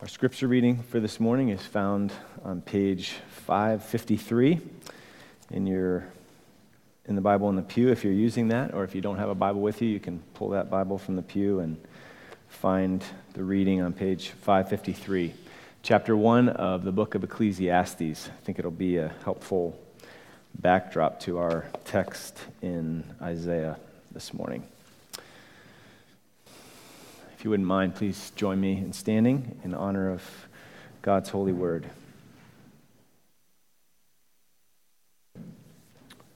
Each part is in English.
Our scripture reading for this morning is found on page 553 in your in the Bible in the pew if you're using that, or if you don't have a Bible with you, you can pull that Bible from the pew and find the reading on page 553, chapter 1 of the book of Ecclesiastes. I think it'll be a helpful backdrop to our text in Isaiah this morning. If you wouldn't mind, please join me in standing in honor of God's holy word.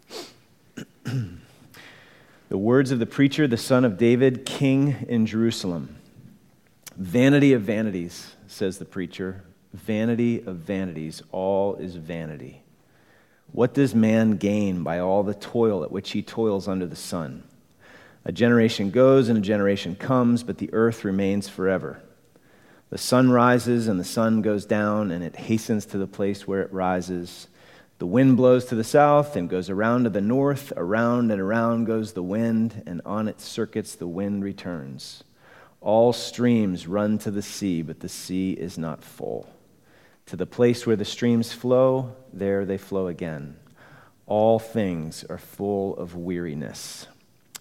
the words of the preacher, the son of David, king in Jerusalem. Vanity of vanities, says the preacher. Vanity of vanities, all is vanity. What does man gain by all the toil at which he toils under the sun? A generation goes and a generation comes, but the earth remains forever. The sun rises and the sun goes down, and it hastens to the place where it rises. The wind blows to the south and goes around to the north. Around and around goes the wind, and on its circuits the wind returns. All streams run to the sea, but the sea is not full. To the place where the streams flow, there they flow again. All things are full of weariness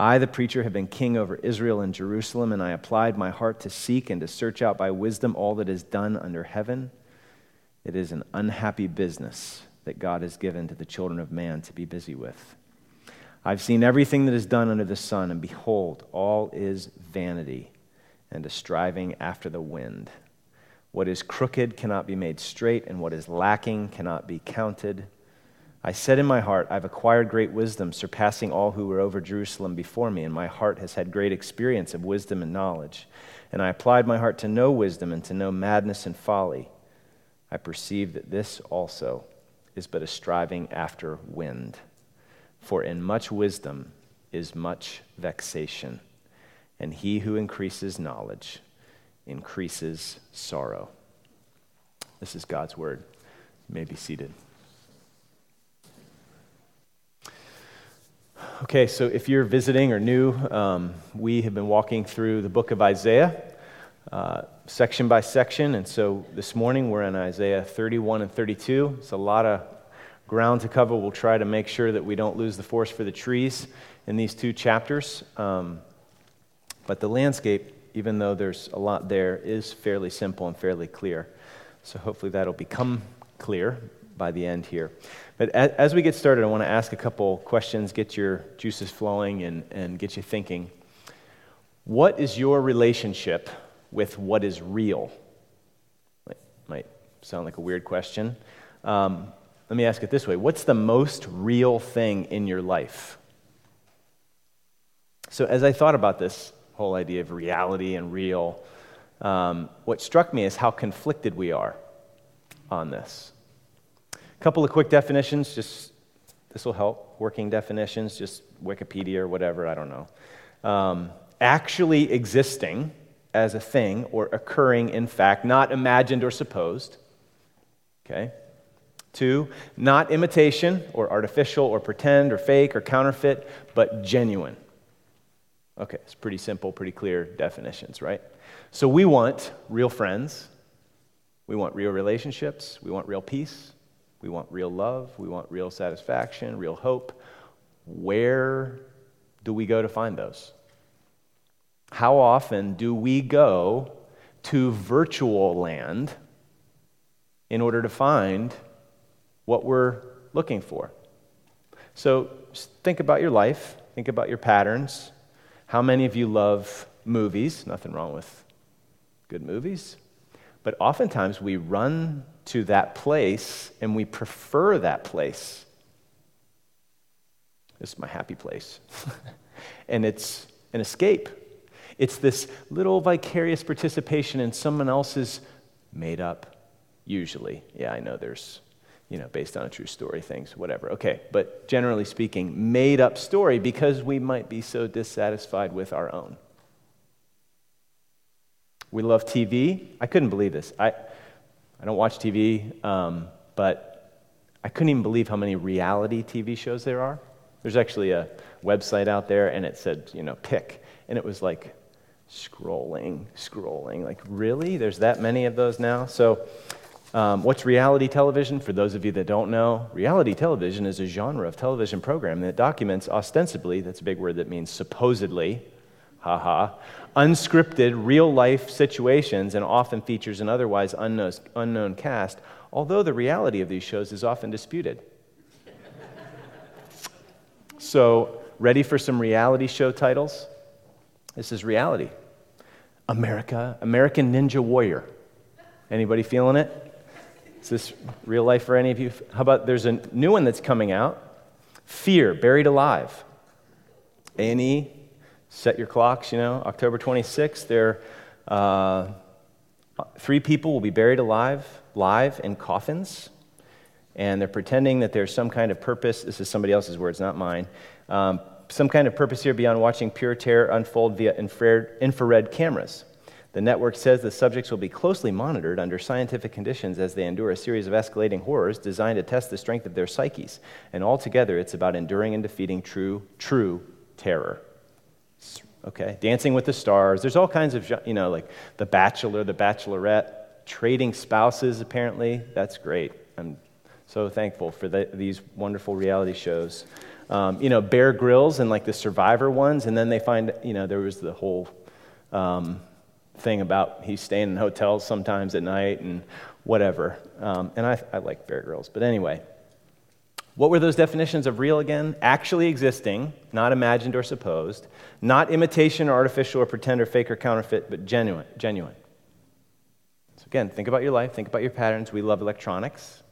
I, the preacher, have been king over Israel and Jerusalem, and I applied my heart to seek and to search out by wisdom all that is done under heaven. It is an unhappy business that God has given to the children of man to be busy with. I've seen everything that is done under the sun, and behold, all is vanity and a striving after the wind. What is crooked cannot be made straight, and what is lacking cannot be counted. I said in my heart, I've acquired great wisdom, surpassing all who were over Jerusalem before me, and my heart has had great experience of wisdom and knowledge. And I applied my heart to know wisdom and to know madness and folly. I perceive that this also is but a striving after wind. For in much wisdom is much vexation, and he who increases knowledge increases sorrow. This is God's word. You may be seated. Okay, so if you're visiting or new, um, we have been walking through the book of Isaiah, uh, section by section. And so this morning we're in Isaiah 31 and 32. It's a lot of ground to cover. We'll try to make sure that we don't lose the forest for the trees in these two chapters. Um, but the landscape, even though there's a lot there, is fairly simple and fairly clear. So hopefully that'll become clear by the end here. But as we get started, I want to ask a couple questions, get your juices flowing, and, and get you thinking. What is your relationship with what is real? Might, might sound like a weird question. Um, let me ask it this way What's the most real thing in your life? So, as I thought about this whole idea of reality and real, um, what struck me is how conflicted we are on this. Couple of quick definitions, just this will help. Working definitions, just Wikipedia or whatever, I don't know. Um, actually existing as a thing or occurring in fact, not imagined or supposed. Okay? Two, not imitation or artificial or pretend or fake or counterfeit, but genuine. Okay, it's pretty simple, pretty clear definitions, right? So we want real friends, we want real relationships, we want real peace, we want real love. We want real satisfaction, real hope. Where do we go to find those? How often do we go to virtual land in order to find what we're looking for? So think about your life, think about your patterns. How many of you love movies? Nothing wrong with good movies. But oftentimes we run to that place and we prefer that place. This is my happy place. and it's an escape. It's this little vicarious participation in someone else's made up, usually. Yeah, I know there's, you know, based on a true story things, whatever. Okay, but generally speaking, made up story because we might be so dissatisfied with our own. We love TV. I couldn't believe this. I, I don't watch TV, um, but I couldn't even believe how many reality TV shows there are. There's actually a website out there, and it said, you know, pick. And it was like scrolling, scrolling. Like, really? There's that many of those now? So, um, what's reality television? For those of you that don't know, reality television is a genre of television program that documents ostensibly, that's a big word that means supposedly, haha, unscripted, real life situations and often features an otherwise unknown, unknown cast, although the reality of these shows is often disputed. so, ready for some reality show titles? This is reality. America, American Ninja Warrior. Anybody feeling it? Is this real life for any of you? How about there's a new one that's coming out? Fear, Buried Alive. A&E, set your clocks, you know, October 26th. There, uh, three people will be buried alive, live in coffins. And they're pretending that there's some kind of purpose. This is somebody else's words, not mine. Um, some kind of purpose here beyond watching pure terror unfold via infrared, infrared cameras. The network says the subjects will be closely monitored under scientific conditions as they endure a series of escalating horrors designed to test the strength of their psyches. And altogether, it's about enduring and defeating true, true terror. Okay? Dancing with the Stars. There's all kinds of, you know, like The Bachelor, The Bachelorette, trading spouses, apparently. That's great. I'm so thankful for the, these wonderful reality shows. Um, you know, Bear Grylls and like the Survivor ones, and then they find, you know, there was the whole. Um, thing about he's staying in hotels sometimes at night and whatever. Um, and I, I like Bear Grylls. But anyway, what were those definitions of real again? Actually existing, not imagined or supposed, not imitation or artificial or pretend or fake or counterfeit, but genuine. Genuine. So again, think about your life, think about your patterns. We love electronics.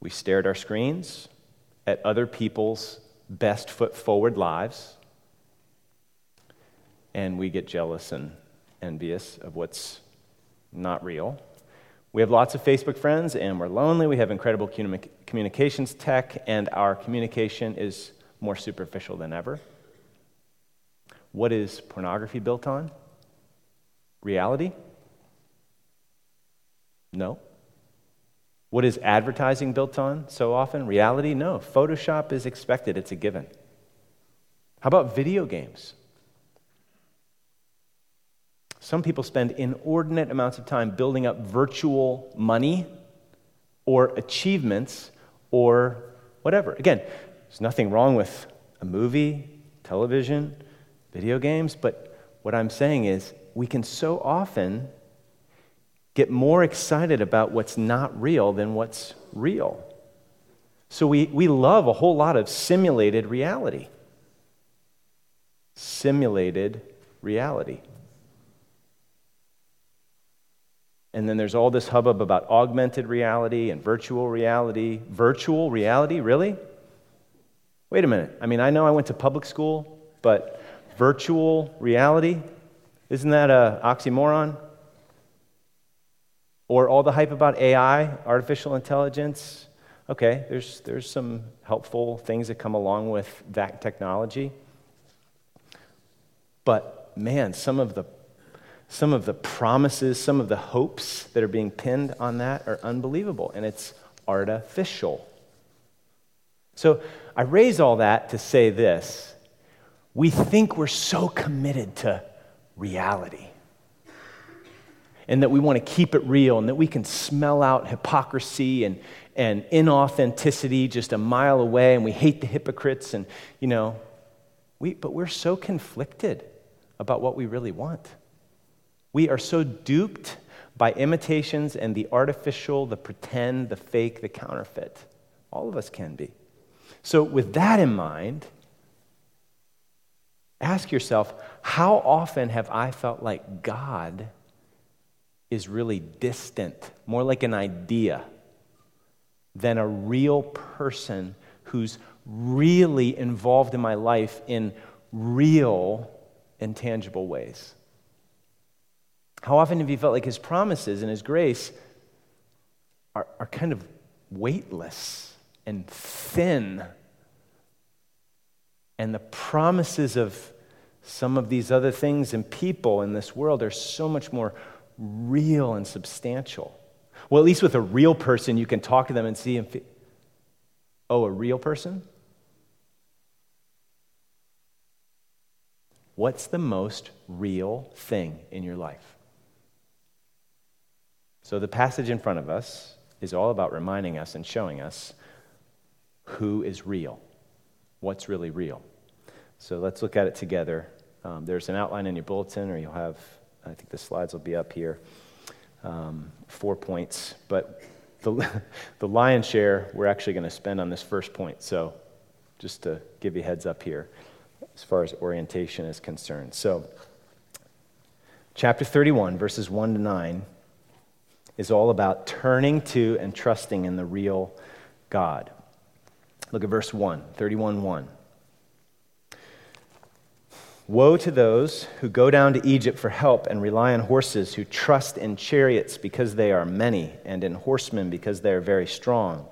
We stare at our screens, at other people's best foot forward lives, and we get jealous and envious of what's not real. We have lots of Facebook friends and we're lonely. We have incredible communications tech, and our communication is more superficial than ever. What is pornography built on? Reality? No. What is advertising built on so often? Reality? No. Photoshop is expected, it's a given. How about video games? Some people spend inordinate amounts of time building up virtual money or achievements or whatever. Again, there's nothing wrong with a movie, television, video games, but what I'm saying is we can so often get more excited about what's not real than what's real. So we, we love a whole lot of simulated reality. Simulated reality. And then there's all this hubbub about augmented reality and virtual reality. Virtual reality, really? Wait a minute. I mean, I know I went to public school, but virtual reality? Isn't that an oxymoron? Or all the hype about AI, artificial intelligence? Okay, there's, there's some helpful things that come along with that technology. But man, some of the some of the promises, some of the hopes that are being pinned on that are unbelievable, and it's artificial. So I raise all that to say this we think we're so committed to reality and that we want to keep it real and that we can smell out hypocrisy and, and inauthenticity just a mile away and we hate the hypocrites and you know we, but we're so conflicted about what we really want we are so duped by imitations and the artificial, the pretend, the fake, the counterfeit. All of us can be. So, with that in mind, ask yourself how often have I felt like God is really distant, more like an idea, than a real person who's really involved in my life in real, intangible ways? How often have you felt like his promises and his grace are, are kind of weightless and thin? And the promises of some of these other things and people in this world are so much more real and substantial. Well, at least with a real person, you can talk to them and see and feel. Oh, a real person? What's the most real thing in your life? So, the passage in front of us is all about reminding us and showing us who is real, what's really real. So, let's look at it together. Um, there's an outline in your bulletin, or you'll have, I think the slides will be up here, um, four points. But the, the lion's share we're actually going to spend on this first point. So, just to give you heads up here as far as orientation is concerned. So, chapter 31, verses 1 to 9, is all about turning to and trusting in the real God. Look at verse 1, 31 1. Woe to those who go down to Egypt for help and rely on horses, who trust in chariots because they are many, and in horsemen because they are very strong,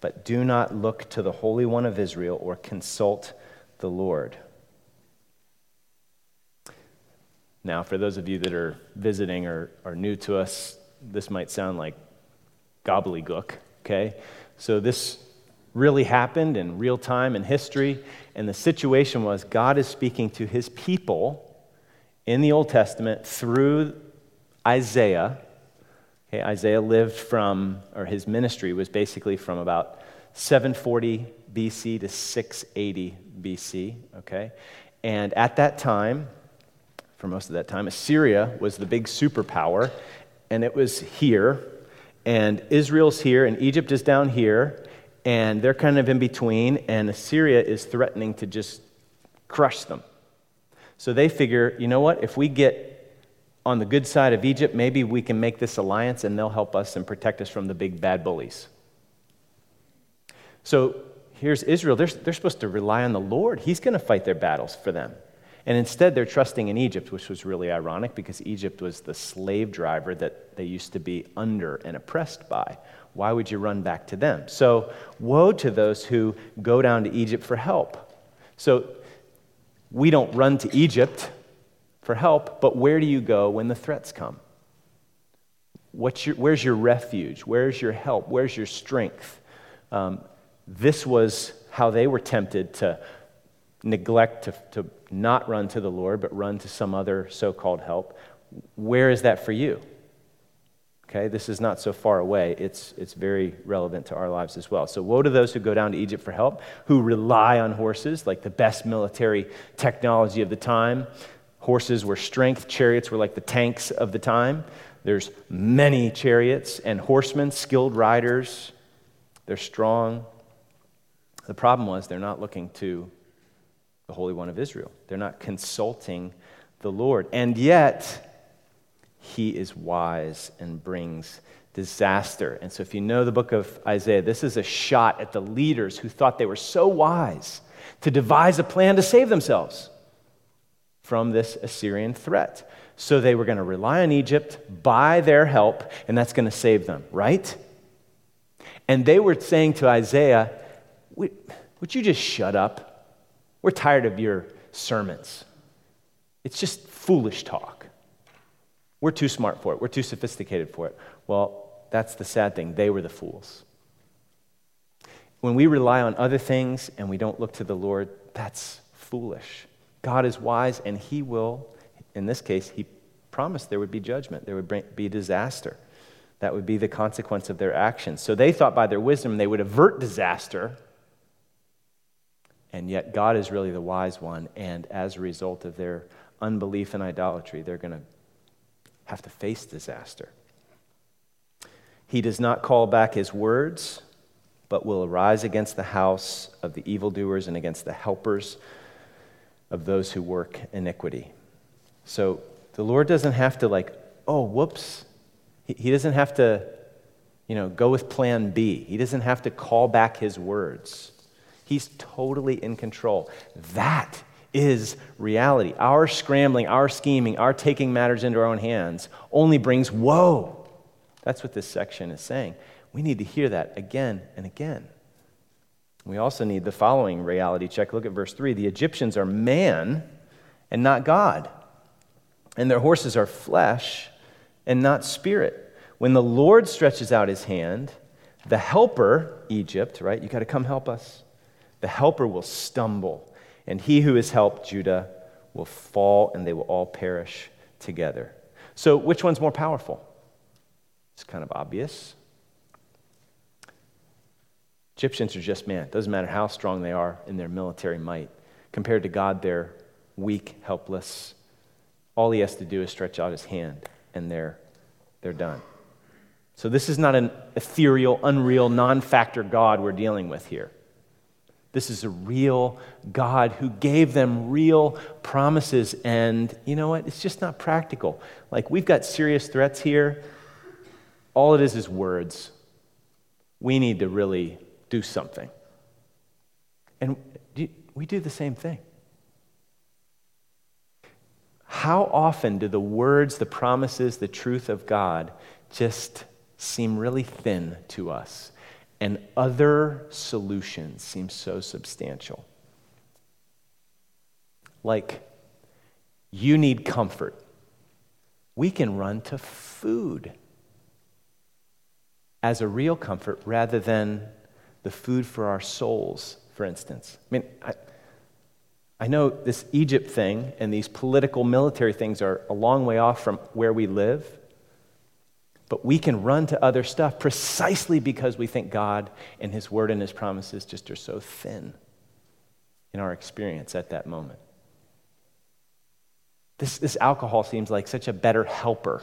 but do not look to the Holy One of Israel or consult the Lord. Now, for those of you that are visiting or are new to us, this might sound like gobbledygook, okay? So, this really happened in real time in history, and the situation was God is speaking to his people in the Old Testament through Isaiah. Okay, Isaiah lived from, or his ministry was basically from about 740 BC to 680 BC, okay? And at that time, for most of that time, Assyria was the big superpower, and it was here, and Israel's here, and Egypt is down here, and they're kind of in between, and Assyria is threatening to just crush them. So they figure, you know what, if we get on the good side of Egypt, maybe we can make this alliance and they'll help us and protect us from the big bad bullies. So here's Israel. They're, they're supposed to rely on the Lord. He's going to fight their battles for them. And instead, they're trusting in Egypt, which was really ironic because Egypt was the slave driver that they used to be under and oppressed by. Why would you run back to them? So, woe to those who go down to Egypt for help. So, we don't run to Egypt for help, but where do you go when the threats come? Your, where's your refuge? Where's your help? Where's your strength? Um, this was how they were tempted to neglect, to, to not run to the Lord, but run to some other so called help. Where is that for you? Okay, this is not so far away. It's, it's very relevant to our lives as well. So, woe to those who go down to Egypt for help, who rely on horses, like the best military technology of the time. Horses were strength, chariots were like the tanks of the time. There's many chariots and horsemen, skilled riders. They're strong. The problem was they're not looking to the Holy One of Israel, they're not consulting the Lord. And yet, he is wise and brings disaster. And so, if you know the book of Isaiah, this is a shot at the leaders who thought they were so wise to devise a plan to save themselves from this Assyrian threat. So, they were going to rely on Egypt, buy their help, and that's going to save them, right? And they were saying to Isaiah, Would you just shut up? We're tired of your sermons. It's just foolish talk. We're too smart for it. We're too sophisticated for it. Well, that's the sad thing. They were the fools. When we rely on other things and we don't look to the Lord, that's foolish. God is wise and He will, in this case, He promised there would be judgment, there would be disaster. That would be the consequence of their actions. So they thought by their wisdom they would avert disaster. And yet God is really the wise one. And as a result of their unbelief and idolatry, they're going to have to face disaster. He does not call back his words, but will arise against the house of the evildoers and against the helpers of those who work iniquity. So the Lord doesn't have to, like, oh, whoops. He, doesn't have to, you know, go with plan B. He doesn't have to call back his words. He's totally in control. That is reality. Our scrambling, our scheming, our taking matters into our own hands only brings woe. That's what this section is saying. We need to hear that again and again. We also need the following reality check. Look at verse 3. The Egyptians are man and not God, and their horses are flesh and not spirit. When the Lord stretches out his hand, the helper, Egypt, right? You got to come help us. The helper will stumble, and he who has helped Judah will fall, and they will all perish together. So, which one's more powerful? It's kind of obvious. Egyptians are just man. It doesn't matter how strong they are in their military might. Compared to God, they're weak, helpless. All he has to do is stretch out his hand, and they're, they're done. So, this is not an ethereal, unreal, non factor God we're dealing with here. This is a real God who gave them real promises. And you know what? It's just not practical. Like, we've got serious threats here. All it is is words. We need to really do something. And we do the same thing. How often do the words, the promises, the truth of God just seem really thin to us, and other solutions seem so substantial? Like, you need comfort. We can run to food as a real comfort rather than the food for our souls, for instance. I mean, I, I know this Egypt thing and these political military things are a long way off from where we live, but we can run to other stuff precisely because we think God and His Word and His promises just are so thin in our experience at that moment. This, this alcohol seems like such a better helper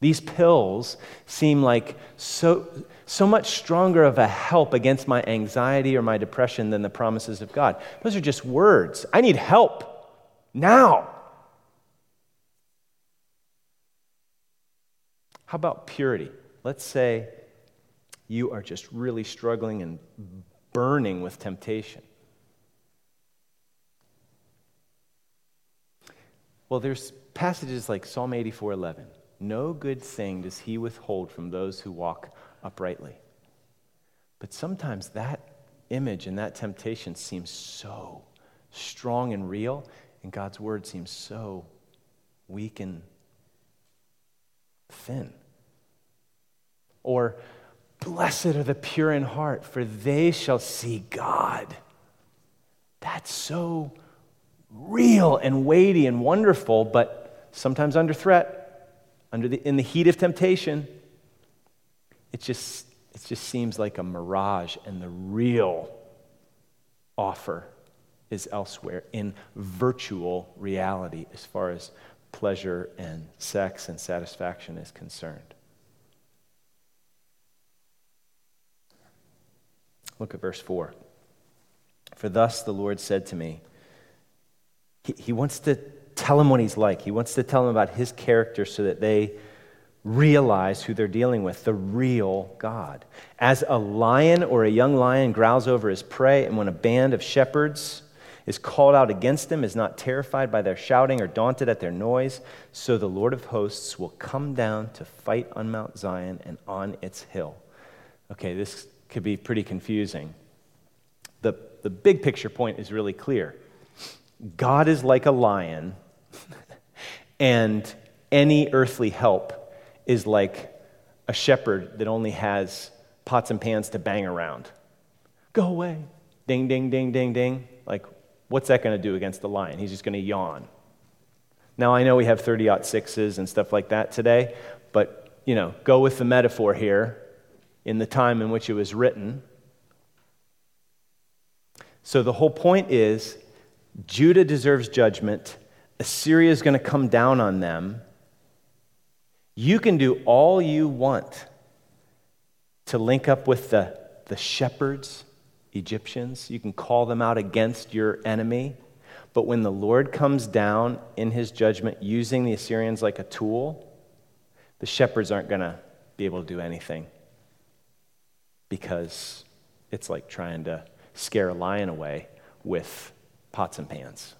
these pills seem like so, so much stronger of a help against my anxiety or my depression than the promises of God. Those are just words. I need help now. How about purity? Let's say you are just really struggling and burning with temptation. Well, there's passages like Psalm 84:11. no good thing does he withhold from those who walk uprightly. But sometimes that image and that temptation seems so strong and real, and God's word seems so weak and thin. Or, blessed are the pure in heart, for they shall see God. That's so real and weighty and wonderful, but sometimes under threat under the, in the heat of temptation, it just, it just seems like a mirage, and the real offer is elsewhere in virtual reality as far as pleasure and sex and satisfaction is concerned. Look at verse 4. For thus the Lord said to me, He, he wants to tell them what he's like. He wants to tell them about his character so that they realize who they're dealing with the real God. As a lion or a young lion growls over his prey, and when a band of shepherds is called out against him, is not terrified by their shouting or daunted at their noise, so the Lord of hosts will come down to fight on Mount Zion and on its hill. Okay, this could be pretty confusing. The, the big picture point is really clear. God is like a lion and any earthly help is like a shepherd that only has pots and pans to bang around. Go away. Ding, ding, ding, ding, ding. Like, what's that going to do against the lion? He's just going to yawn. Now, I know we have 30 sixes and stuff like that today, but, you know, go with the metaphor here in the time in which it was written. So the whole point is Judah deserves judgment Assyria is going to come down on them. You can do all you want to link up with the, the shepherds, Egyptians. You can call them out against your enemy. But when the Lord comes down in his judgment using the Assyrians like a tool, the shepherds aren't going to be able to do anything because it's like trying to scare a lion away with pots and pans.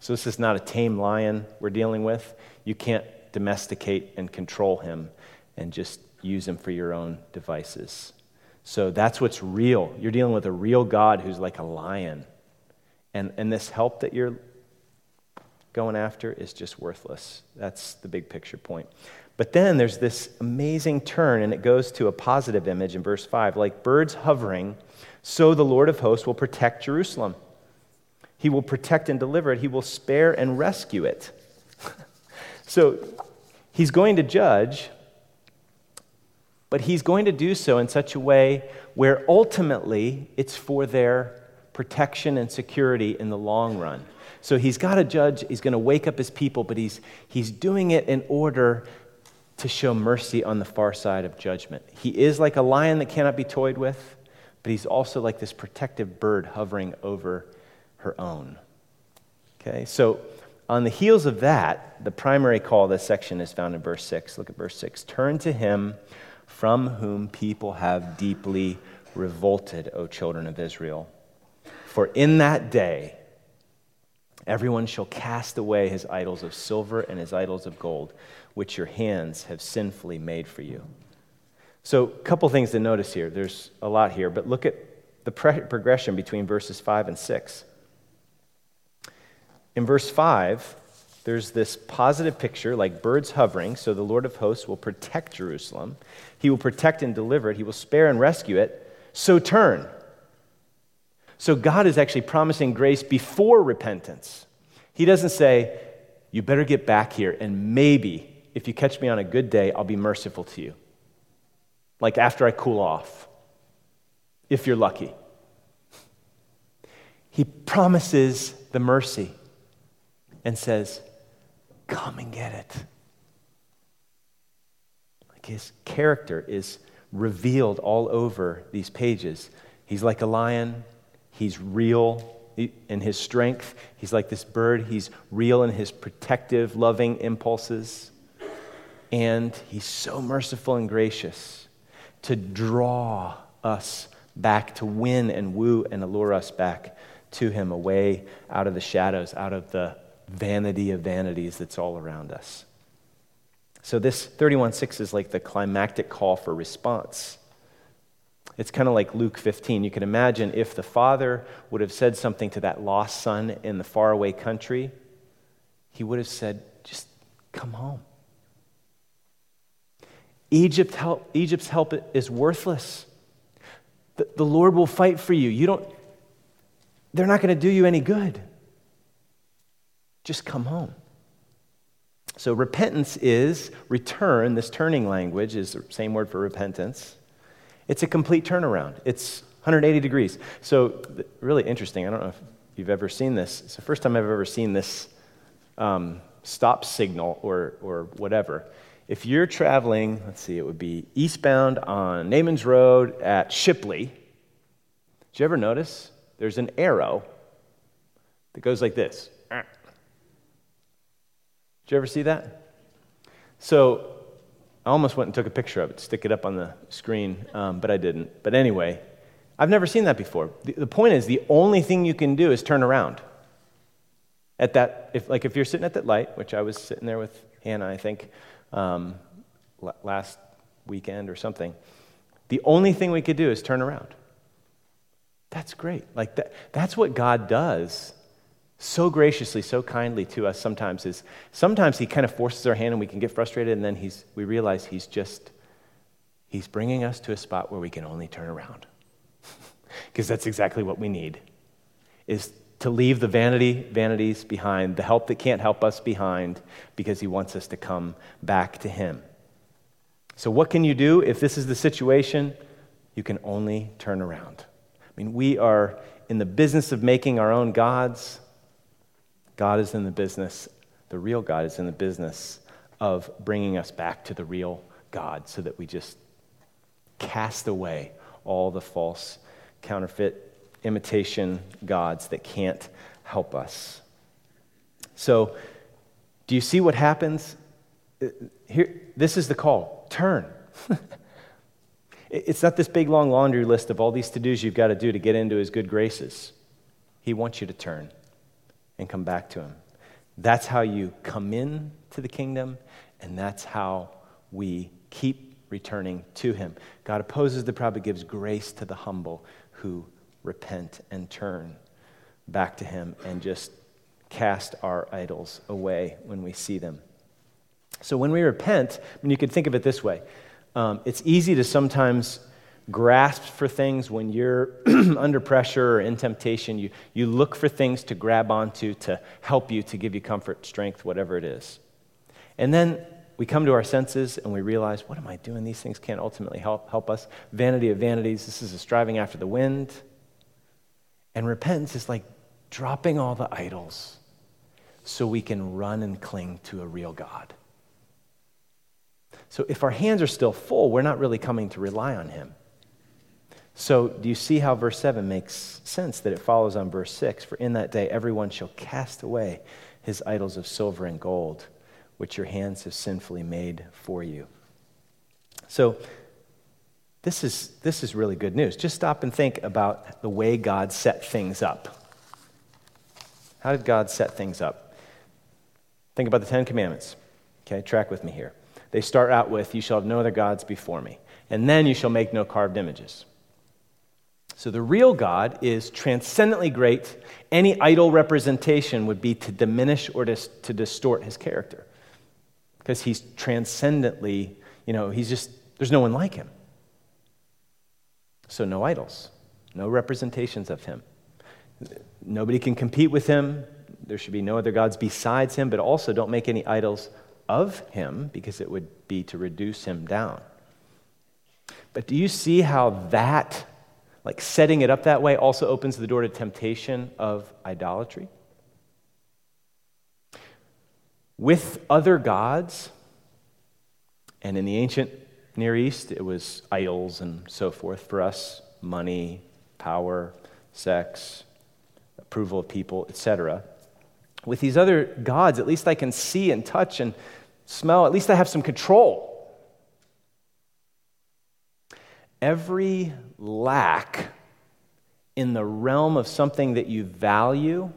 So, this is not a tame lion we're dealing with. You can't domesticate and control him and just use him for your own devices. So, that's what's real. You're dealing with a real God who's like a lion. And, and this help that you're going after is just worthless. That's the big picture point. But then there's this amazing turn, and it goes to a positive image in verse 5. Like birds hovering, so the Lord of hosts will protect Jerusalem. He will protect and deliver it, He will spare and rescue it. so He's going to judge, but He's going to do so in such a way where ultimately it's for their protection and security in the long run. So he's got to judge, he's going to wake up his people, but he's, he's doing it in order to show mercy on the far side of judgment. He is like a lion that cannot be toyed with, but he's also like this protective bird hovering over her own. Okay, so on the heels of that, the primary call of this section is found in verse 6. Look at verse 6. Turn to him from whom people have deeply revolted, O children of Israel. For in that day, everyone shall cast away his idols of silver and his idols of gold which your hands have sinfully made for you. So, a couple things to notice here. There's a lot here, but look at the pre- progression between verses 5 and 6. In verse 5, there's this positive picture like birds hovering, so the Lord of hosts will protect Jerusalem. He will protect and deliver it, He will spare and rescue it. So turn. So God is actually promising grace before repentance. He doesn't say, You better get back here and maybe if you catch me on a good day, I'll be merciful to you. Like after I cool off, if you're lucky. He promises the mercy and says, Come and get it. Like his character is revealed all over these pages. He's like a lion, he's real in his strength, he's like this bird, he's real in his protective, loving impulses and he's so merciful and gracious to draw us back, to win and woo and allure us back to him away out of the shadows, out of the vanity of vanities that's all around us. So, this 31 6 is like the climactic call for response. It's kind of like Luke 15. You can imagine if the father would have said something to that lost son in the faraway country, he would have said, Just come home. Egypt help, Egypt's help is worthless. The, the Lord will fight for you. You don't, they're not going to do you any good. Just come home. So, repentance is return. This turning language is the same word for repentance. It's a complete turnaround, it's 180 degrees. So, really interesting. I don't know if you've ever seen this. It's the first time I've ever seen this um, stop signal or, or whatever. If you're traveling, let's see, it would be eastbound on Naaman's Road at Shipley. Did you ever notice there's an arrow that goes like this? Did you ever see that? So I almost went and took a picture of it, stick it up on the screen, um, but I didn't. But anyway, I've never seen that before. The, the point is, the only thing you can do is turn around. At that, if, like if you're sitting at that light, which I was sitting there with Hannah, I think, um, last weekend or something. The only thing we could do is turn around. That's great. Like that, that's what God does so graciously, so kindly to us sometimes is sometimes he kind of forces our hand and we can get frustrated and then he's, we realize he's just, he's bringing us to a spot where we can only turn around. Because that's exactly what we need, is to leave the vanity, vanities behind, the help that can't help us behind, because he wants us to come back to him. So, what can you do if this is the situation? You can only turn around. I mean, we are in the business of making our own gods. God is in the business, the real God is in the business of bringing us back to the real God so that we just cast away all the false, counterfeit imitation gods that can't help us. So, do you see what happens? Uh, here, this is the call turn. it's not this big long laundry list of all these to dos you've got to do to get into his good graces. He wants you to turn and come back to Him. That's how you come in to the kingdom, and that's how we keep returning to Him. God opposes the proud, but gives grace to the humble who repent and turn back to Him and just cast our idols away when we see them. So when we repent, I mean, you could think of it this way um, it's easy to sometimes grasp for things when you're under pressure or in temptation. You, you look for things to grab onto to help you, to give you comfort, strength, whatever it is. And then we come to our senses and we realize, what am I doing? These things can't ultimately help, help us. Vanity of vanities, this is a striving after the wind. And repentance is like dropping all the idols so we can run and cling to a real God. So if our hands are still full, we're not really coming to rely on Him. So do you see how verse 7 makes sense that it follows on verse 6? For in that day everyone shall cast away his idols of silver and gold, which your hands have sinfully made for you. So this is, this is really good news. Just stop and think about the way God set things up. How did God set things up? Think about the Ten Commandments. Okay, track with me here. They start out with, You shall have no other gods before me. And then you shall make no carved images. So the real God is transcendently great. Any idol representation would be to diminish or to, to distort his character. Because he's transcendently, you know, he's just, there's no one like him. So no idols, no representations of him. Nobody can compete with him. There should be no other gods besides him, but also don't make any idols of him because it would be to reduce him down. But do you see how that, like setting it up that way, also opens the door to temptation of idolatry? With other gods, and in the ancient Near East, it was idols and so forth. For us, money, power, sex, approval of people, etc. With these other gods, at least I can see and touch and smell, at least I have some control. Every lack in the realm of something that you value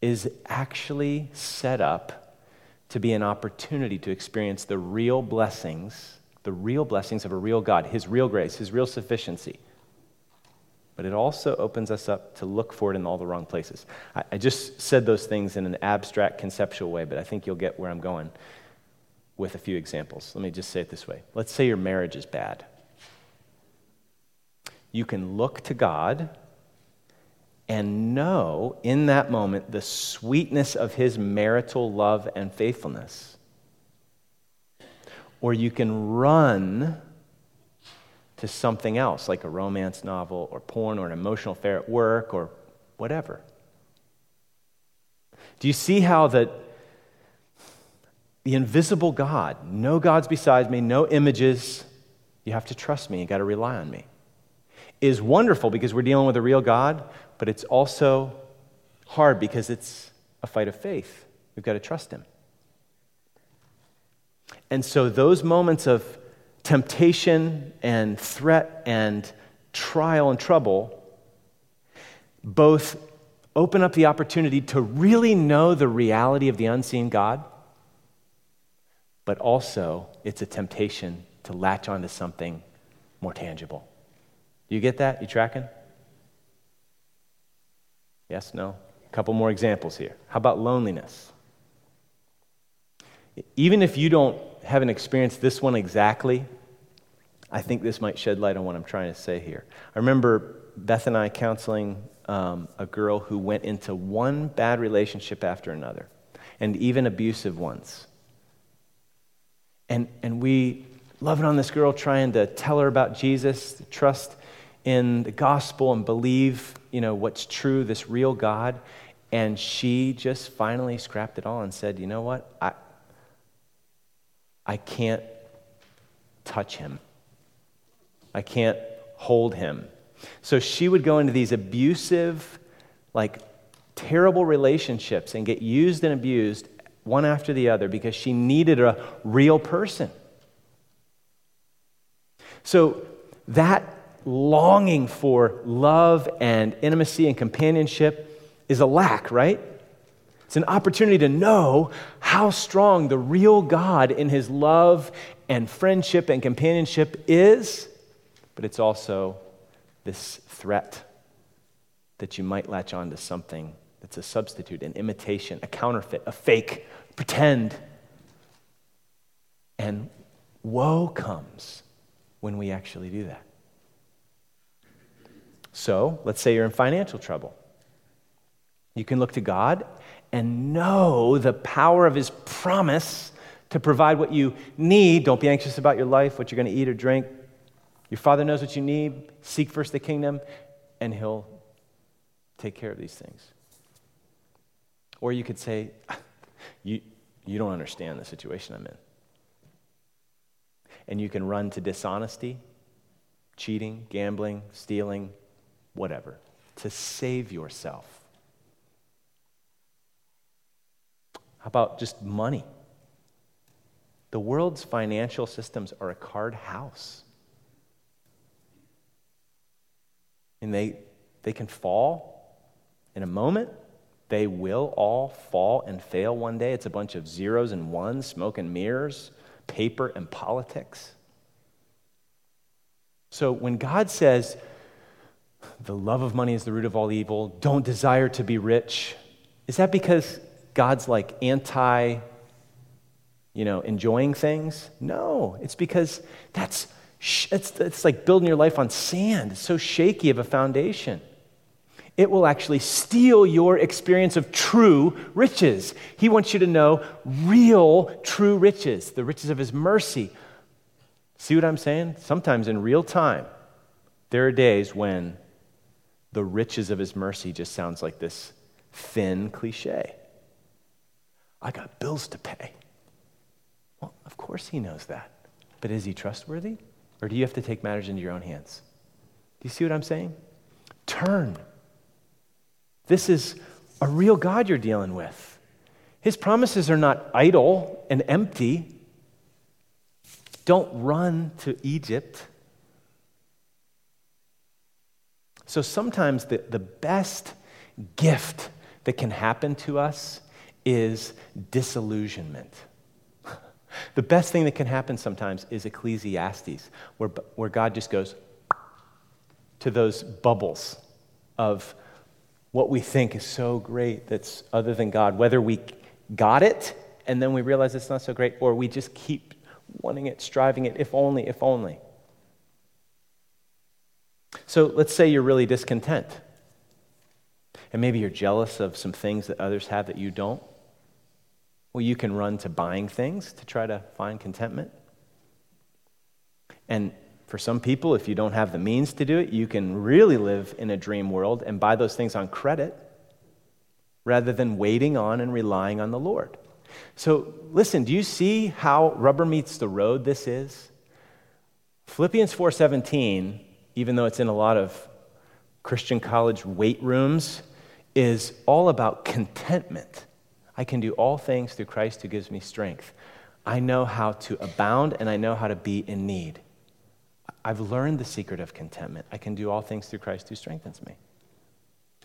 is actually set up to be an opportunity to experience the real blessings, the real blessings of a real God, His real grace, His real sufficiency but it also opens us up to look for it in all the wrong places. I, I just said those things in an abstract, conceptual way, but I think you'll get where I'm going with a few examples. Let me just say it this way. Let's say your marriage is bad. You can look to God and know in that moment the sweetness of His marital love and faithfulness. Or you can run to something else, like a romance novel or porn or an emotional affair at work or whatever. Do you see how that the invisible God, no gods besides me, no images, you have to trust me, you got to rely on me, is wonderful because we're dealing with a real God, but it's also hard because it's a fight of faith. We've got to trust him. And so those moments of temptation and threat and trial and trouble both open up the opportunity to really know the reality of the unseen God, but also it's a temptation to latch onto something more tangible. You get that? You tracking? Yes, no? A couple more examples here. How about loneliness? Even if you don't haven't experienced this one exactly, I think this might shed light on what I'm trying to say here. I remember Beth and I counseling um, a girl who went into one bad relationship after another, and even abusive ones. And, and we loving on this girl, trying to tell her about Jesus, trust in the gospel, and believe you know what's true, this real God. And she just finally scrapped it all and said, "You know what? I, I can't touch him. I can't hold him. So she would go into these abusive, like terrible relationships and get used and abused one after the other because she needed a real person. So that longing for love and intimacy and companionship is a lack, right? It's an opportunity to know how strong the real God in his love and friendship and companionship is, but it's also this threat that you might latch on to something that's a substitute, an imitation, a counterfeit, a fake, pretend. And woe comes when we actually do that. So, let's say you're in financial trouble. You can look to God and know the power of his promise to provide what you need. Don't be anxious about your life, what you're going to eat or drink. Your Father knows what you need. Seek first the kingdom, and he'll take care of these things. Or you could say, you, you don't understand the situation I'm in. And you can run to dishonesty, cheating, gambling, stealing, whatever, to save yourself. How about just money? The world's financial systems are a card house. And they, they can fall in a moment. They will all fall and fail one day. It's a bunch of zeros and ones, smoke and mirrors, paper and politics. So when God says, the love of money is the root of all evil, don't desire to be rich, is that because God's like anti, you know, enjoying things. No, it's because that's it's, it's like building your life on sand. It's so shaky of a foundation. It will actually steal your experience of true riches. He wants you to know real, true riches, the riches of His mercy. See what I'm saying? Sometimes in real time, there are days when the riches of His mercy just sounds like this thin cliche. I got bills to pay. Well, of course he knows that. But is he trustworthy? Or do you have to take matters into your own hands? Do you see what I'm saying? Turn. This is a real God you're dealing with. His promises are not idle and empty. Don't run to Egypt. So sometimes the, the best gift that can happen to us is disillusionment. the best thing that can happen sometimes is Ecclesiastes, where, where God just goes to those bubbles of what we think is so great that's other than God, whether we got it and then we realize it's not so great, or we just keep wanting it, striving it, if only, if only. So let's say you're really discontent. And maybe you're jealous of some things that others have that you don't. Well, you can run to buying things to try to find contentment. And for some people, if you don't have the means to do it, you can really live in a dream world and buy those things on credit rather than waiting on and relying on the Lord. So, listen, do you see how rubber meets the road this is? Philippians 4:17, even though it's in a lot of Christian college weight rooms, is all about contentment. I can do all things through Christ who gives me strength. I know how to abound and I know how to be in need. I've learned the secret of contentment. I can do all things through Christ who strengthens me.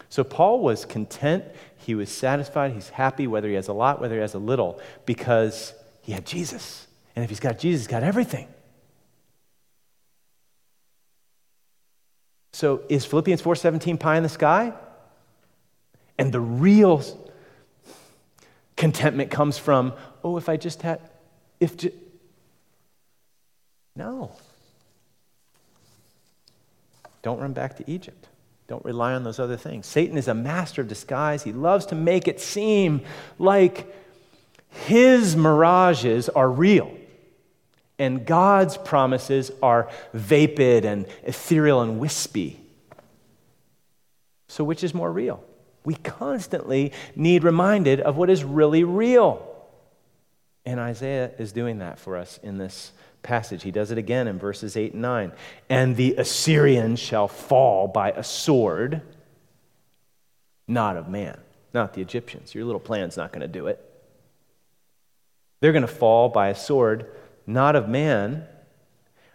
So Paul was content, he was satisfied, he's happy whether he has a lot, whether he has a little, because he had Jesus. And if he's got Jesus, he's got everything. So is Philippians 4:17 pie in the sky? And the real Contentment comes from, oh, if I just had, if, ju- no. Don't run back to Egypt. Don't rely on those other things. Satan is a master of disguise. He loves to make it seem like his mirages are real and God's promises are vapid and ethereal and wispy. So, which is more real? We constantly need reminded of what is really real. And Isaiah is doing that for us in this passage. He does it again in verses 8 and 9. And the Assyrians shall fall by a sword, not of man, not the Egyptians. Your little plan's not going to do it. They're going to fall by a sword, not of man.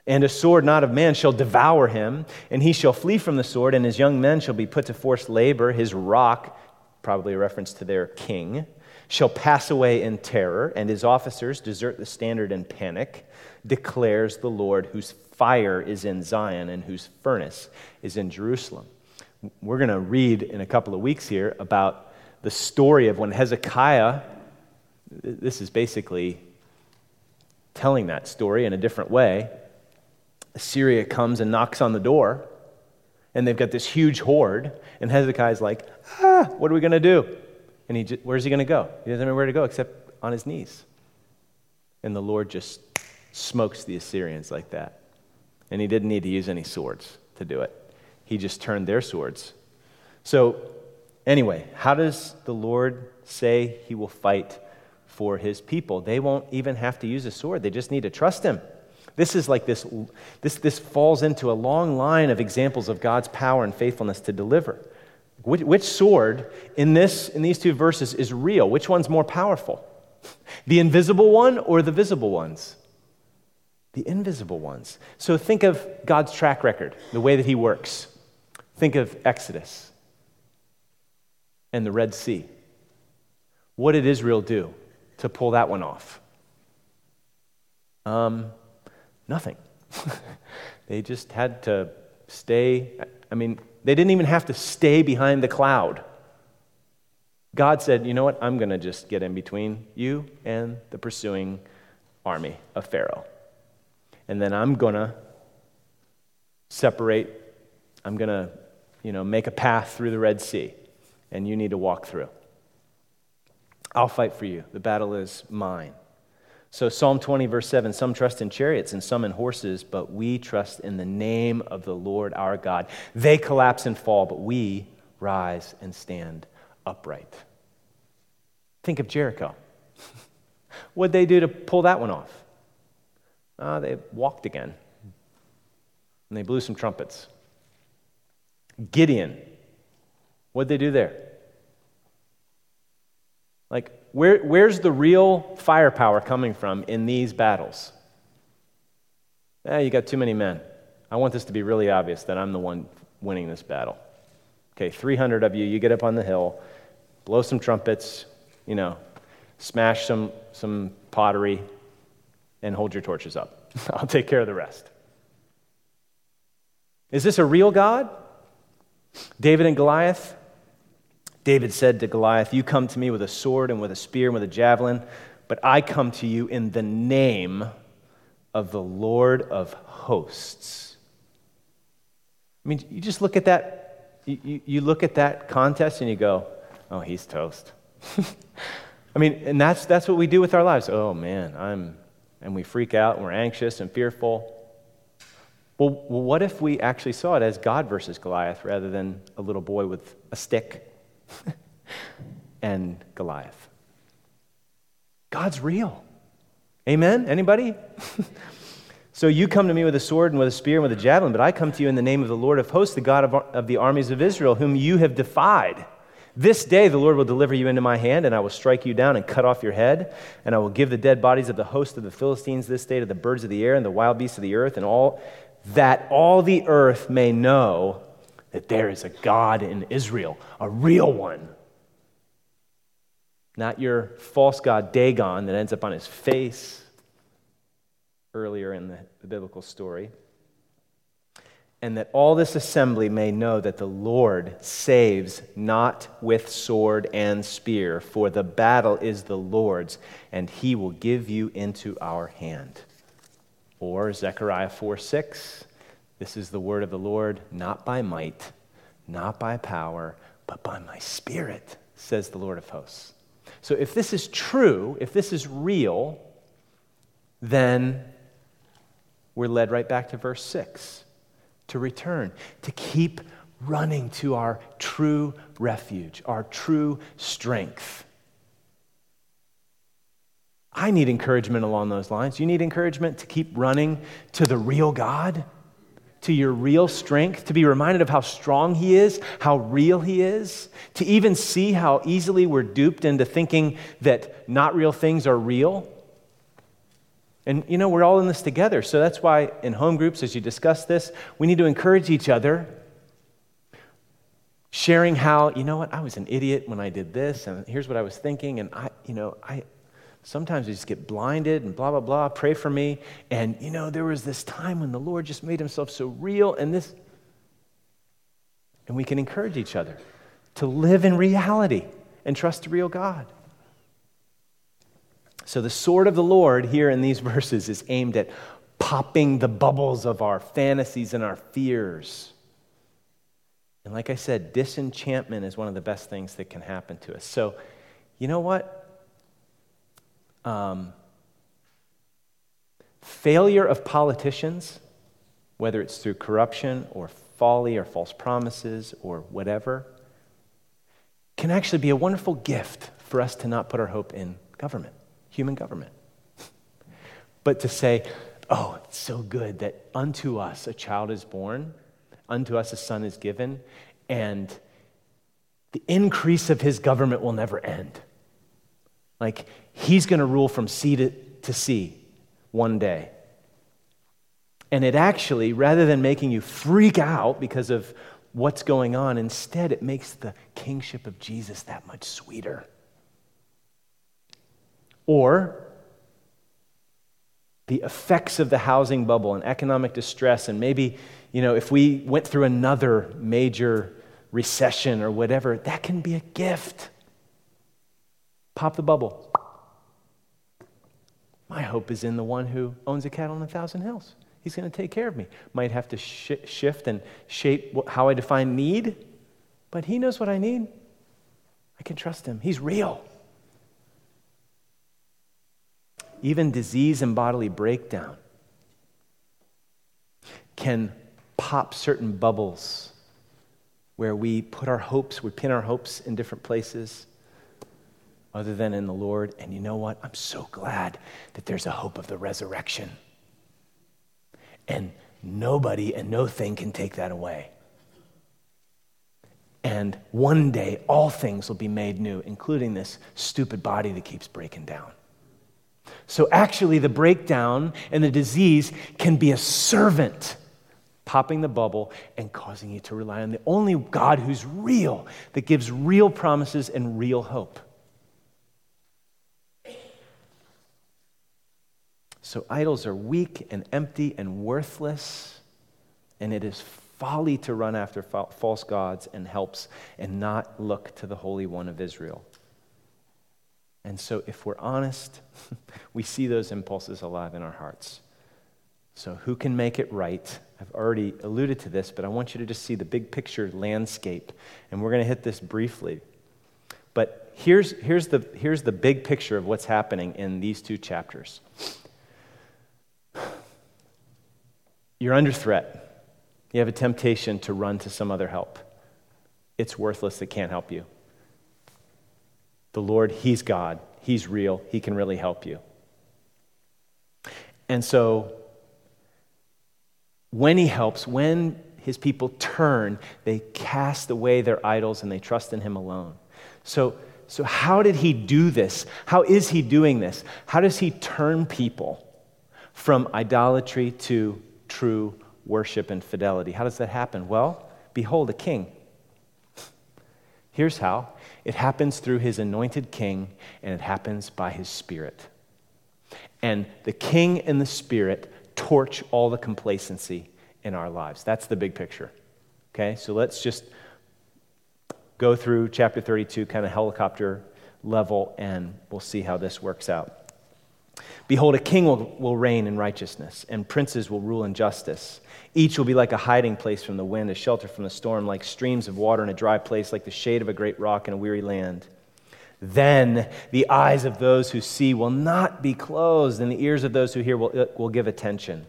And a sword not of man shall devour him, and he shall flee from the sword, and his young men shall be put to forced labor. His rock, probably a reference to their king, shall pass away in terror, and his officers desert the standard in panic, declares the Lord, whose fire is in Zion and whose furnace is in Jerusalem. We're going to read in a couple of weeks here about the story of when Hezekiah, this is basically telling that story in a different way. Assyria comes and knocks on the door, and they've got this huge horde, and Hezekiah's like, ah, what are we going to do? And he just, where's he going to go? He doesn't know where to go except on his knees. And the Lord just smokes the Assyrians like that. And he didn't need to use any swords to do it, he just turned their swords. So, anyway, how does the Lord say he will fight for his people? They won't even have to use a sword, they just need to trust him. This is like this, this, this falls into a long line of examples of God's power and faithfulness to deliver. Which, which sword in, this, in these two verses is real? Which one's more powerful? The invisible one or the visible ones? The invisible ones. So think of God's track record, the way that He works. Think of Exodus and the Red Sea. What did Israel do to pull that one off? Um, Nothing. they just had to stay. I mean, they didn't even have to stay behind the cloud. God said, You know what? I'm going to just get in between you and the pursuing army of Pharaoh. And then I'm going to separate, I'm going to, you know, make a path through the Red Sea, and you need to walk through. I'll fight for you. The battle is mine. So, Psalm 20, verse 7 some trust in chariots and some in horses, but we trust in the name of the Lord our God. They collapse and fall, but we rise and stand upright. Think of Jericho. What'd they do to pull that one off? Uh, they walked again, and they blew some trumpets. Gideon, what'd they do there? Like, where, where's the real firepower coming from in these battles? Eh, you got too many men. I want this to be really obvious that I'm the one winning this battle. Okay, 300 of you, you get up on the hill, blow some trumpets, you know, smash some, some pottery, and hold your torches up. I'll take care of the rest. Is this a real God? David and Goliath? David said to Goliath, You come to me with a sword and with a spear and with a javelin, but I come to you in the name of the Lord of hosts. I mean, you just look at that, you, you look at that contest and you go, Oh, he's toast. I mean, and that's, that's what we do with our lives. Oh, man, I'm, and we freak out and we're anxious and fearful. Well, what if we actually saw it as God versus Goliath rather than a little boy with a stick and Goliath. God's real. Amen? Anybody? so you come to me with a sword and with a spear and with a javelin, but I come to you in the name of the Lord of hosts, the God of, of the armies of Israel, whom you have defied. This day the Lord will deliver you into my hand, and I will strike you down and cut off your head. And I will give the dead bodies of the host of the Philistines this day to the birds of the air and the wild beasts of the earth, and all that all the earth may know that there is a God in Israel, a real one not your false god Dagon that ends up on his face earlier in the, the biblical story. And that all this assembly may know that the Lord saves not with sword and spear, for the battle is the Lord's, and he will give you into our hand. Or Zechariah 4 6, this is the word of the Lord, not by might, not by power, but by my spirit, says the Lord of hosts. So if this is true, if this is real, then we're led right back to verse 6 to return, to keep running to our true refuge, our true strength. I need encouragement along those lines. You need encouragement to keep running to the real God? To your real strength, to be reminded of how strong He is, how real He is, to even see how easily we're duped into thinking that not real things are real, And you know, we're all in this together. So that's why in home groups, as you discuss this, we need to encourage each other, sharing how, you know what, I was an idiot when I did this, and here's what I was thinking, and I, you know, I sometimes we just get blinded and blah, blah, blah. Pray for me. And you know, there was this time when the Lord just made himself so real, and this, and we can encourage each other to live in reality and trust the real God. So, the sword of the Lord here in these verses is aimed at popping the bubbles of our fantasies and our fears. And like I said, disenchantment is one of the best things that can happen to us. So, you know what? Um, failure of politicians, whether it's through corruption or folly or false promises or whatever, can actually be a wonderful gift for us to not put our hope in government, human government. But to say, oh, it's so good that unto us a child is born, unto us a son is given, and the increase of his government will never end. Like, he's going to rule from sea to, to sea one day. And it actually, rather than making you freak out because of what's going on, instead, it makes the kingship of Jesus that much sweeter. Or the effects of the housing bubble and economic distress, and maybe, you know, if we went through another major recession or whatever, that can be a gift. Pop the bubble. My hope is in the one who owns a cattle on a thousand hills. He's going to take care of me. Might have to sh- shift and shape how I define need, but He knows what I need. I can trust Him. He's real. Even disease and bodily breakdown can pop certain bubbles where we put our hopes, we pin our hopes in different places other than in the Lord. And you know what? I'm so glad that there's a hope of the resurrection. And nobody and no thing can take that away. And one day, all things will be made new, including this stupid body that keeps breaking down. So, actually, the breakdown and the disease can be a servant popping the bubble and causing you to rely on the only God who's real, that gives real promises and real hope. So idols are weak and empty and worthless, and it is folly to run after false gods and helps and not look to the Holy One of Israel. And so, if we're honest, we see those impulses alive in our hearts. So, who can make it right? I've already alluded to this, but I want you to just see the big picture landscape. And we're going to hit this briefly. But here's, here's, the, here's the big picture of what's happening in these two chapters. You're under threat. You have a temptation to run to some other help. It's worthless, it can't help you. The Lord, He's God, He's real, He can really help you. And so, when He helps, when His people turn, they cast away their idols and they trust in Him alone. So, so how did He do this? How is He doing this? How does He turn people from idolatry to true worship and fidelity. How does that happen? Well, behold, a king. Here's how it happens through his anointed king, and it happens by his spirit. And the king and the spirit torch all the complacency in our lives. That's the big picture. Okay, so let's just go through chapter 32, kind of helicopter level, and we'll see how this works out. Behold, a king will, will reign in righteousness, and princes will rule in justice. Each will be like a hiding place from the wind, a shelter from the storm, like streams of water in a dry place, like the shade of a great rock in a weary land. Then the eyes of those who see will not be closed, and the ears of those who hear will, will give attention.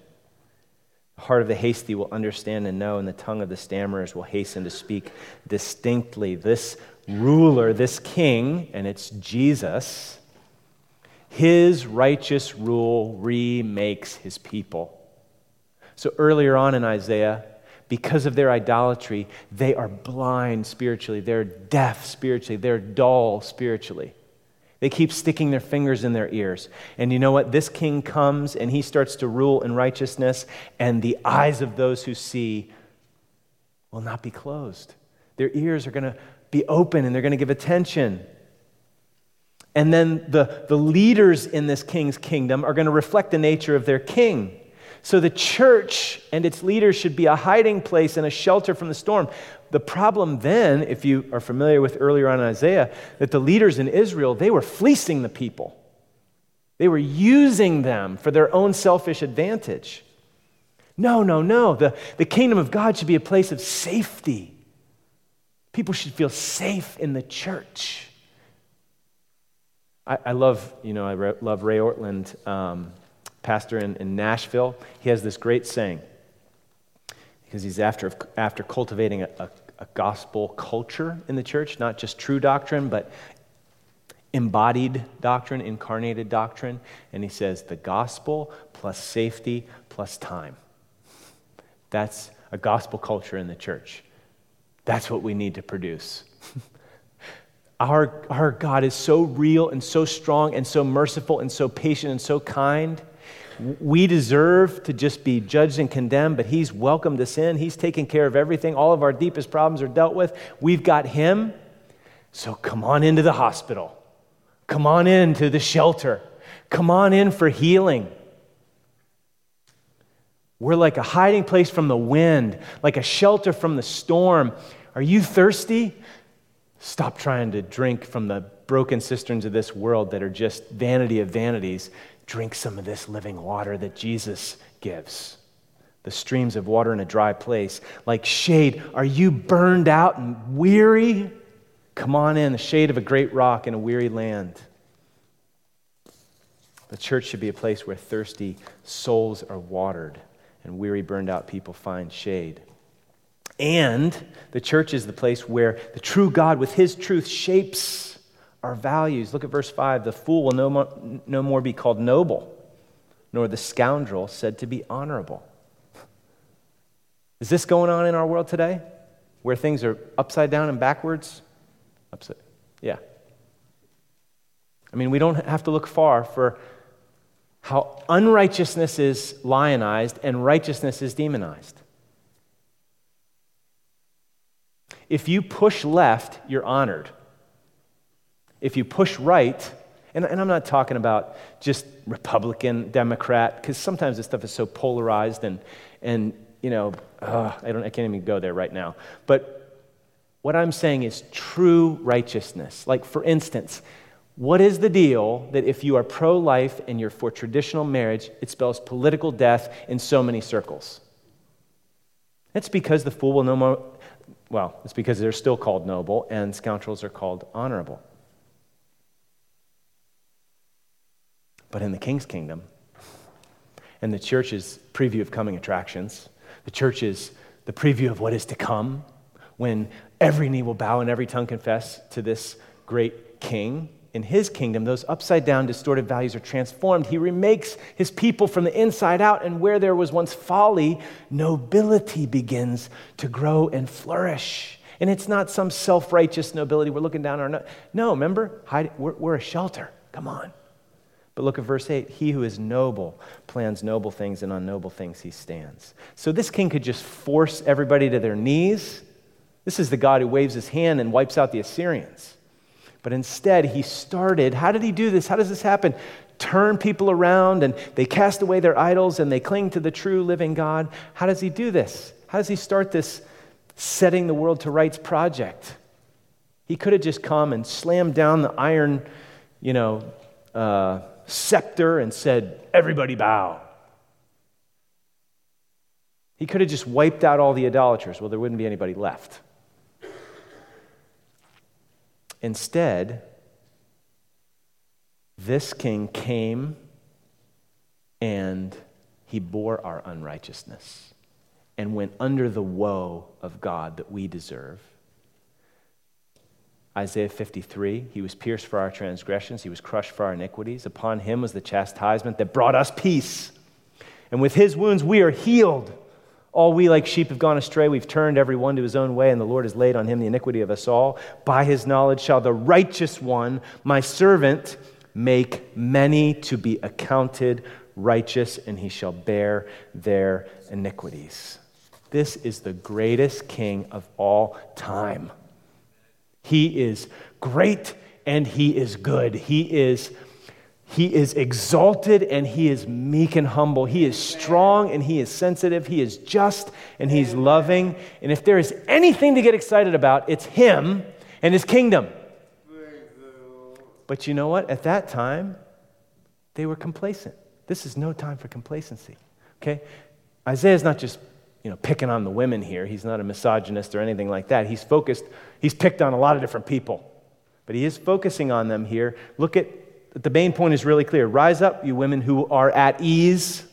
The heart of the hasty will understand and know, and the tongue of the stammerers will hasten to speak distinctly. This ruler, this king, and it's Jesus his righteous rule remakes his people. So earlier on in Isaiah, because of their idolatry, they are blind spiritually, they're deaf spiritually, they're dull spiritually. They keep sticking their fingers in their ears. And you know what? This king comes and he starts to rule in righteousness, and the eyes of those who see will not be closed. Their ears are going to be open and they're going to give attention. And then the, the leaders in this king's kingdom are going to reflect the nature of their king. So the church and its leaders should be a hiding place and a shelter from the storm. The problem then, if you are familiar with earlier on Isaiah, that the leaders in Israel, they were fleecing the people. They were using them for their own selfish advantage. No, no, no. The, the kingdom of God should be a place of safety. People should feel safe in the church. I, I love, you know, I re- love Ray Ortlund, Um, pastor in, in Nashville, he has this great saying because he's after, after cultivating a, a, a gospel culture in the church, not just true doctrine, but embodied doctrine, incarnated doctrine. And he says the gospel plus safety plus time. That's a gospel culture in the church. That's what we need to produce. our, our God is so real and so strong and so merciful and so patient and so kind we deserve to just be judged and condemned, but He's welcomed us in. He's taken care of everything. All of our deepest problems are dealt with. We've got Him. So come on into the hospital. Come on into the shelter. Come on in for healing. We're like a hiding place from the wind, like a shelter from the storm. Are you thirsty? Stop trying to drink from the broken cisterns of this world that are just vanity of vanities drink some of this living water that Jesus gives. The streams of water in a dry place, like shade. Are you burned out and weary? Come on in, the shade of a great rock in a weary land. The church should be a place where thirsty souls are watered and weary, burned out people find shade. And the church is the place where the true God, with his truth, shapes our values. Look at verse 5. The fool will no more, no more be called noble, nor the scoundrel said to be honorable. Is this going on in our world today? Where things are upside down and backwards? Upside. Yeah. I mean, we don't have to look far for how unrighteousness is lionized and righteousness is demonized. If you push left, you're honored. If you push right, and, and I'm not talking about just Republican, Democrat, because sometimes this stuff is so polarized and, and you know, uh, I, don't, I can't even go there right now. But what I'm saying is true righteousness. Like, for instance, what is the deal that if you are pro life and you're for traditional marriage, it spells political death in so many circles? It's because the fool will no more, well, it's because they're still called noble and scoundrels are called honorable. but in the king's kingdom. And the church's preview of coming attractions, the church is the preview of what is to come when every knee will bow and every tongue confess to this great king. In his kingdom, those upside down, distorted values are transformed. He remakes his people from the inside out, and where there was once folly, nobility begins to grow and flourish. And it's not some self righteous nobility we're looking down our. No, no remember? We're, we're a shelter. Come on. But look at verse 8. He who is noble plans noble things, and on noble things he stands. So this king could just force everybody to their knees. This is the God who waves his hand and wipes out the Assyrians. But instead, he started. How did he do this? How does this happen? Turn people around and they cast away their idols and they cling to the true living God. How does he do this? How does he start this setting the world to rights project? He could have just come and slammed down the iron, you know, uh, scepter and said, Everybody bow. He could have just wiped out all the idolaters. Well, there wouldn't be anybody left. Instead, this king came and he bore our unrighteousness and went under the woe of God that we deserve Isaiah 53, he was pierced for our transgressions, he was crushed for our iniquities. Upon him was the chastisement that brought us peace. And with his wounds we are healed. All we like sheep have gone astray. We've turned every one to his own way, and the Lord has laid on him the iniquity of us all. By his knowledge shall the righteous one, my servant, make many to be accounted righteous, and he shall bear their iniquities. This is the greatest king of all time. He is great and he is good. He is he is exalted and he is meek and humble. He is strong and he is sensitive. He is just and he's loving. And if there is anything to get excited about, it's him and his kingdom. But you know what? At that time, they were complacent. This is no time for complacency. Okay? Isaiah's not just you know, picking on the women here. He's not a misogynist or anything like that. He's focused, he's picked on a lot of different people. But he is focusing on them here. Look at the main point is really clear. Rise up, you women who are at ease.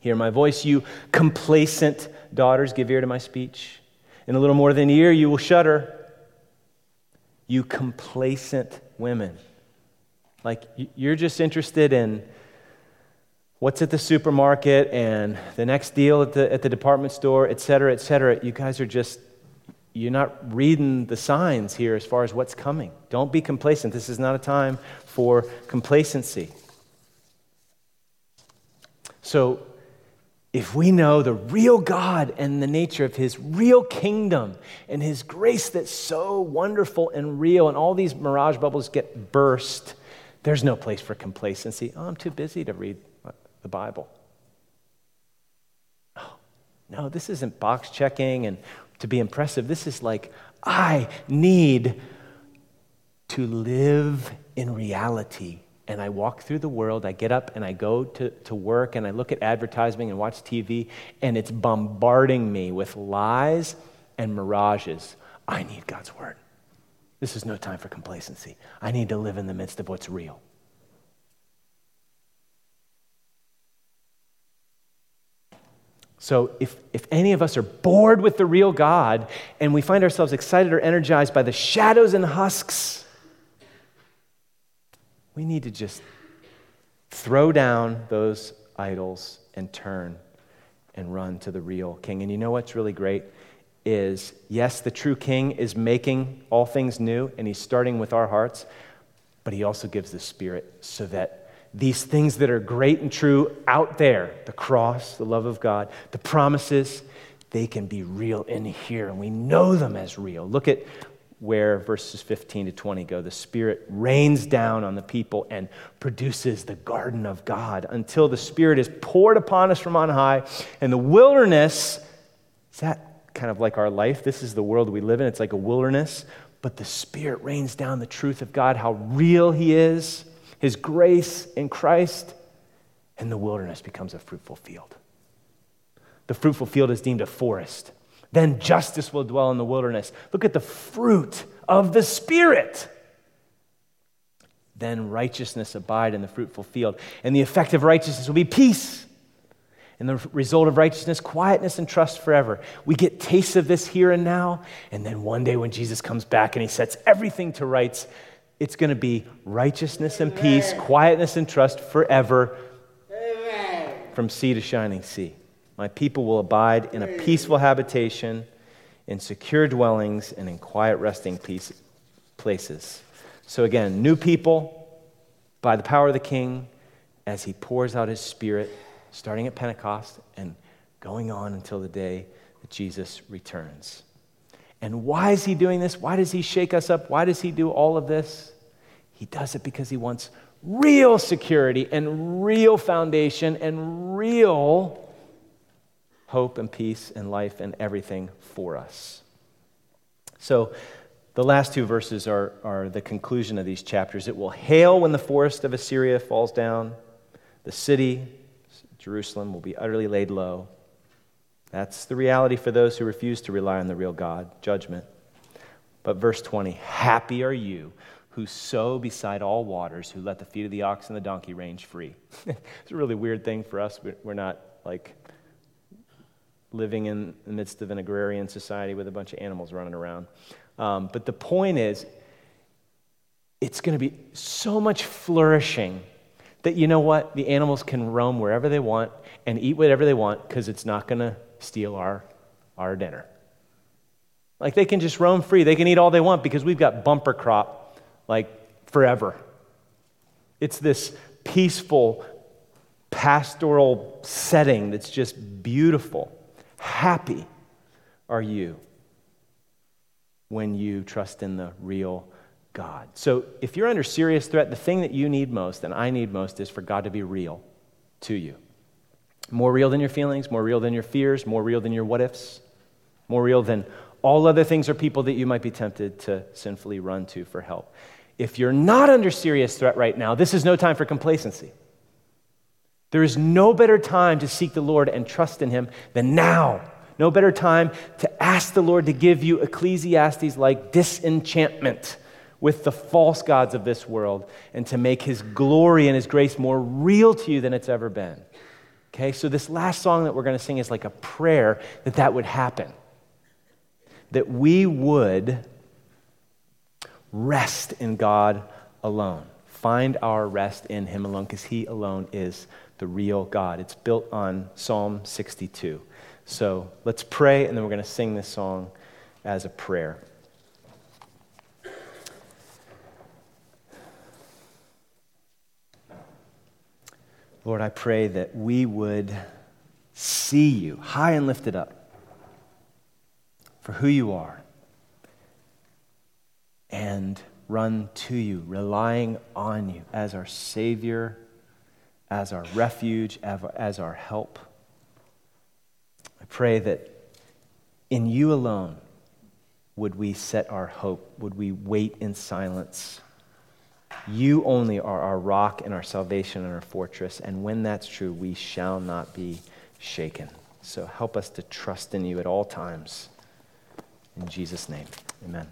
Hear my voice, you complacent daughters. Give ear to my speech. In a little more than a year, you will shudder. You complacent women. Like, you're just interested in what's at the supermarket and the next deal at the, at the department store, et cetera, et cetera. You guys are just you're not reading the signs here as far as what's coming. Don't be complacent. This is not a time for complacency. So, if we know the real God and the nature of his real kingdom and his grace that's so wonderful and real, and all these mirage bubbles get burst, there's no place for complacency. Oh, I'm too busy to read the Bible. No, this isn't box checking and to be impressive. This is like, I need to live in reality. And I walk through the world, I get up and I go to, to work and I look at advertising and watch TV, and it's bombarding me with lies and mirages. I need God's word. This is no time for complacency. I need to live in the midst of what's real. So, if, if any of us are bored with the real God and we find ourselves excited or energized by the shadows and husks, we need to just throw down those idols and turn and run to the real King. And you know what's really great? Is yes, the true King is making all things new and he's starting with our hearts, but he also gives the Spirit so that these things that are great and true out there the cross, the love of God, the promises they can be real in here, and we know them as real. Look at where verses 15 to 20 go. The Spirit rains down on the people and produces the garden of God until the Spirit is poured upon us from on high. And the wilderness, is that kind of like our life? This is the world we live in. It's like a wilderness, but the Spirit rains down the truth of God, how real He is his grace in Christ, and the wilderness becomes a fruitful field. The fruitful field is deemed a forest. Then justice will dwell in the wilderness. Look at the fruit of the Spirit. Then righteousness abide in the fruitful field. And the effect of righteousness will be peace. And the result of righteousness, quietness and trust forever. We get tastes of this here and now. And then one day when Jesus comes back and he sets everything to rights, it's going to be righteousness and peace, quietness and trust forever from sea to shining sea. My people will abide in a peaceful habitation, in secure dwellings, and in quiet resting peace, places. So, again, new people by the power of the King as he pours out his Spirit, starting at Pentecost and going on until the day that Jesus returns. And why is he doing this? Why does he shake us up? Why does he do all of this? He does it because he wants real security and real foundation and real hope and peace and life and everything for us. So, the last two verses are, are the conclusion of these chapters. It will hail when the forest of Assyria falls down, the city, Jerusalem, will be utterly laid low. That's the reality for those who refuse to rely on the real God, judgment. But verse 20 Happy are you who sow beside all waters, who let the feet of the ox and the donkey range free. it's a really weird thing for us. We're not like living in the midst of an agrarian society with a bunch of animals running around. Um, but the point is, it's going to be so much flourishing that you know what? The animals can roam wherever they want and eat whatever they want because it's not going to steal our, our dinner. Like they can just roam free. They can eat all they want because we've got bumper crop like forever. It's this peaceful, pastoral setting that's just beautiful. Happy are you when you trust in the real God. So if you're under serious threat, the thing that you need most and I need most is for God to be real to you. More real than your feelings, more real than your fears, more real than your what ifs, more real than all other things or people that you might be tempted to sinfully run to for help. If you're not under serious threat right now, this is no time for complacency. There is no better time to seek the Lord and trust in Him than now. No better time to ask the Lord to give you Ecclesiastes like disenchantment with the false gods of this world and to make His glory and His grace more real to you than it's ever been. Okay, so this last song that we're going to sing is like a prayer that that would happen that we would rest in God alone. Find our rest in Him alone because He alone is the real God. It's built on Psalm 62. So let's pray, and then we're going to sing this song as a prayer. Lord, I pray that we would see you high and lifted up for who you are and run to you, relying on you as our Savior, as our refuge, as our help. I pray that in you alone would we set our hope, would we wait in silence. You only are our rock and our salvation and our fortress, and when that's true, we shall not be shaken. So help us to trust in you at all times. In Jesus' name, amen.